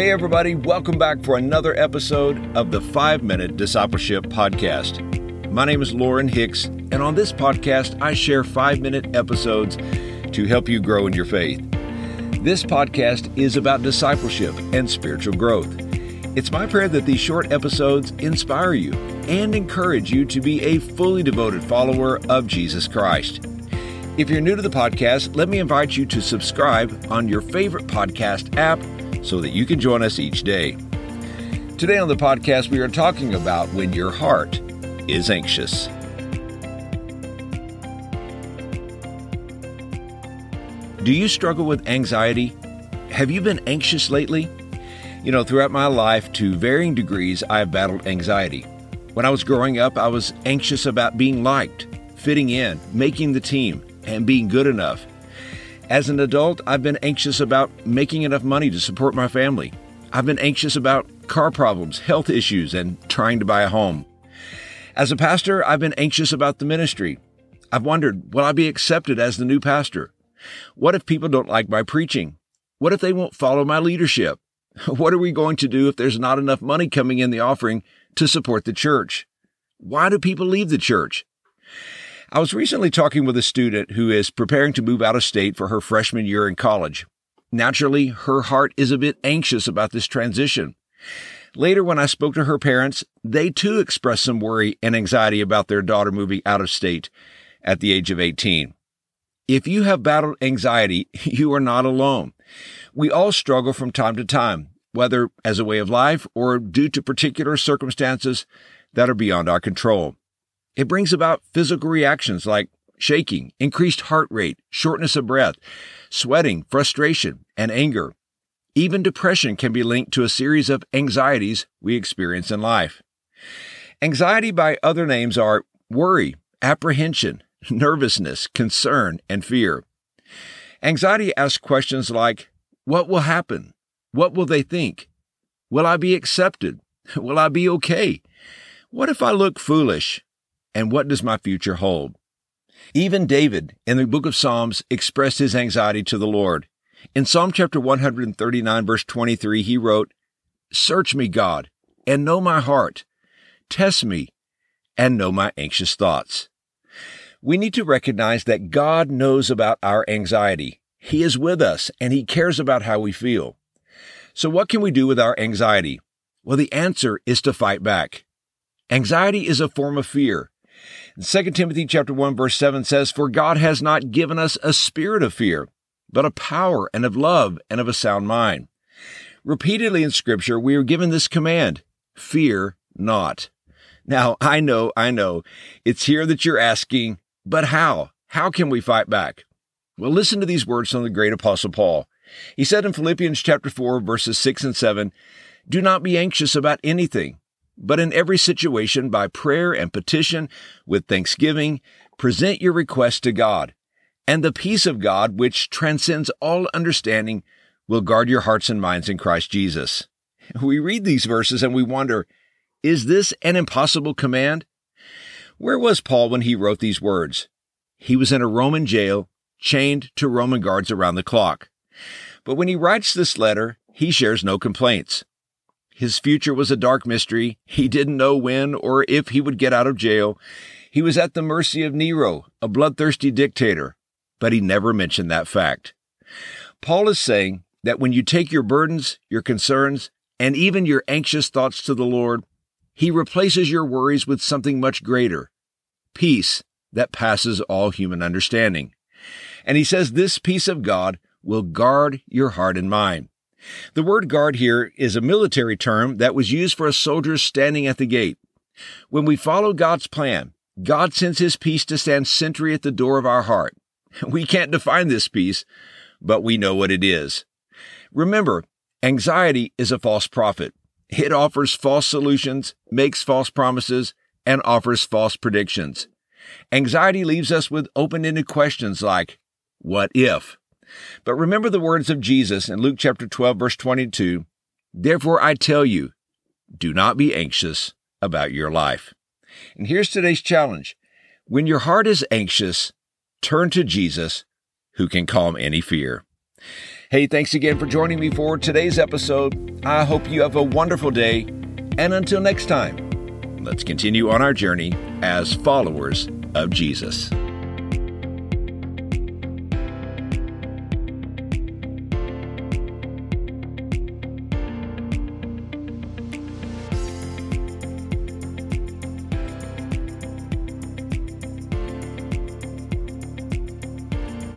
Hey, everybody, welcome back for another episode of the 5 Minute Discipleship Podcast. My name is Lauren Hicks, and on this podcast, I share 5 minute episodes to help you grow in your faith. This podcast is about discipleship and spiritual growth. It's my prayer that these short episodes inspire you and encourage you to be a fully devoted follower of Jesus Christ. If you're new to the podcast, let me invite you to subscribe on your favorite podcast app so that you can join us each day. Today on the podcast, we are talking about when your heart is anxious. Do you struggle with anxiety? Have you been anxious lately? You know, throughout my life, to varying degrees, I have battled anxiety. When I was growing up, I was anxious about being liked, fitting in, making the team, and being good enough. As an adult, I've been anxious about making enough money to support my family. I've been anxious about car problems, health issues, and trying to buy a home. As a pastor, I've been anxious about the ministry. I've wondered, will I be accepted as the new pastor? What if people don't like my preaching? What if they won't follow my leadership? What are we going to do if there's not enough money coming in the offering to support the church? Why do people leave the church? I was recently talking with a student who is preparing to move out of state for her freshman year in college. Naturally, her heart is a bit anxious about this transition. Later, when I spoke to her parents, they too expressed some worry and anxiety about their daughter moving out of state at the age of 18. If you have battled anxiety, you are not alone. We all struggle from time to time, whether as a way of life or due to particular circumstances that are beyond our control. It brings about physical reactions like shaking, increased heart rate, shortness of breath, sweating, frustration, and anger. Even depression can be linked to a series of anxieties we experience in life. Anxiety by other names are worry, apprehension, nervousness, concern, and fear. Anxiety asks questions like, What will happen? What will they think? Will I be accepted? Will I be okay? What if I look foolish? And what does my future hold? Even David in the book of Psalms expressed his anxiety to the Lord. In Psalm chapter 139 verse 23, he wrote, Search me, God, and know my heart. Test me and know my anxious thoughts. We need to recognize that God knows about our anxiety. He is with us and he cares about how we feel. So what can we do with our anxiety? Well, the answer is to fight back. Anxiety is a form of fear. 2 Timothy chapter 1 verse 7 says, For God has not given us a spirit of fear, but of power and of love and of a sound mind. Repeatedly in scripture, we are given this command, fear not. Now, I know, I know, it's here that you're asking, but how? How can we fight back? Well, listen to these words from the great apostle Paul. He said in Philippians chapter 4 verses 6 and 7, Do not be anxious about anything, but in every situation, by prayer and petition, with thanksgiving, present your request to God. And the peace of God, which transcends all understanding, will guard your hearts and minds in Christ Jesus. We read these verses and we wonder, is this an impossible command? Where was Paul when he wrote these words? He was in a Roman jail, chained to Roman guards around the clock. But when he writes this letter, he shares no complaints. His future was a dark mystery. He didn't know when or if he would get out of jail. He was at the mercy of Nero, a bloodthirsty dictator, but he never mentioned that fact. Paul is saying that when you take your burdens, your concerns, and even your anxious thoughts to the Lord, he replaces your worries with something much greater peace that passes all human understanding. And he says this peace of God will guard your heart and mind. The word guard here is a military term that was used for a soldier standing at the gate. When we follow God's plan, God sends his peace to stand sentry at the door of our heart. We can't define this peace, but we know what it is. Remember, anxiety is a false prophet. It offers false solutions, makes false promises, and offers false predictions. Anxiety leaves us with open-ended questions like, what if? But remember the words of Jesus in Luke chapter 12, verse 22 Therefore I tell you, do not be anxious about your life. And here's today's challenge when your heart is anxious, turn to Jesus, who can calm any fear. Hey, thanks again for joining me for today's episode. I hope you have a wonderful day. And until next time, let's continue on our journey as followers of Jesus.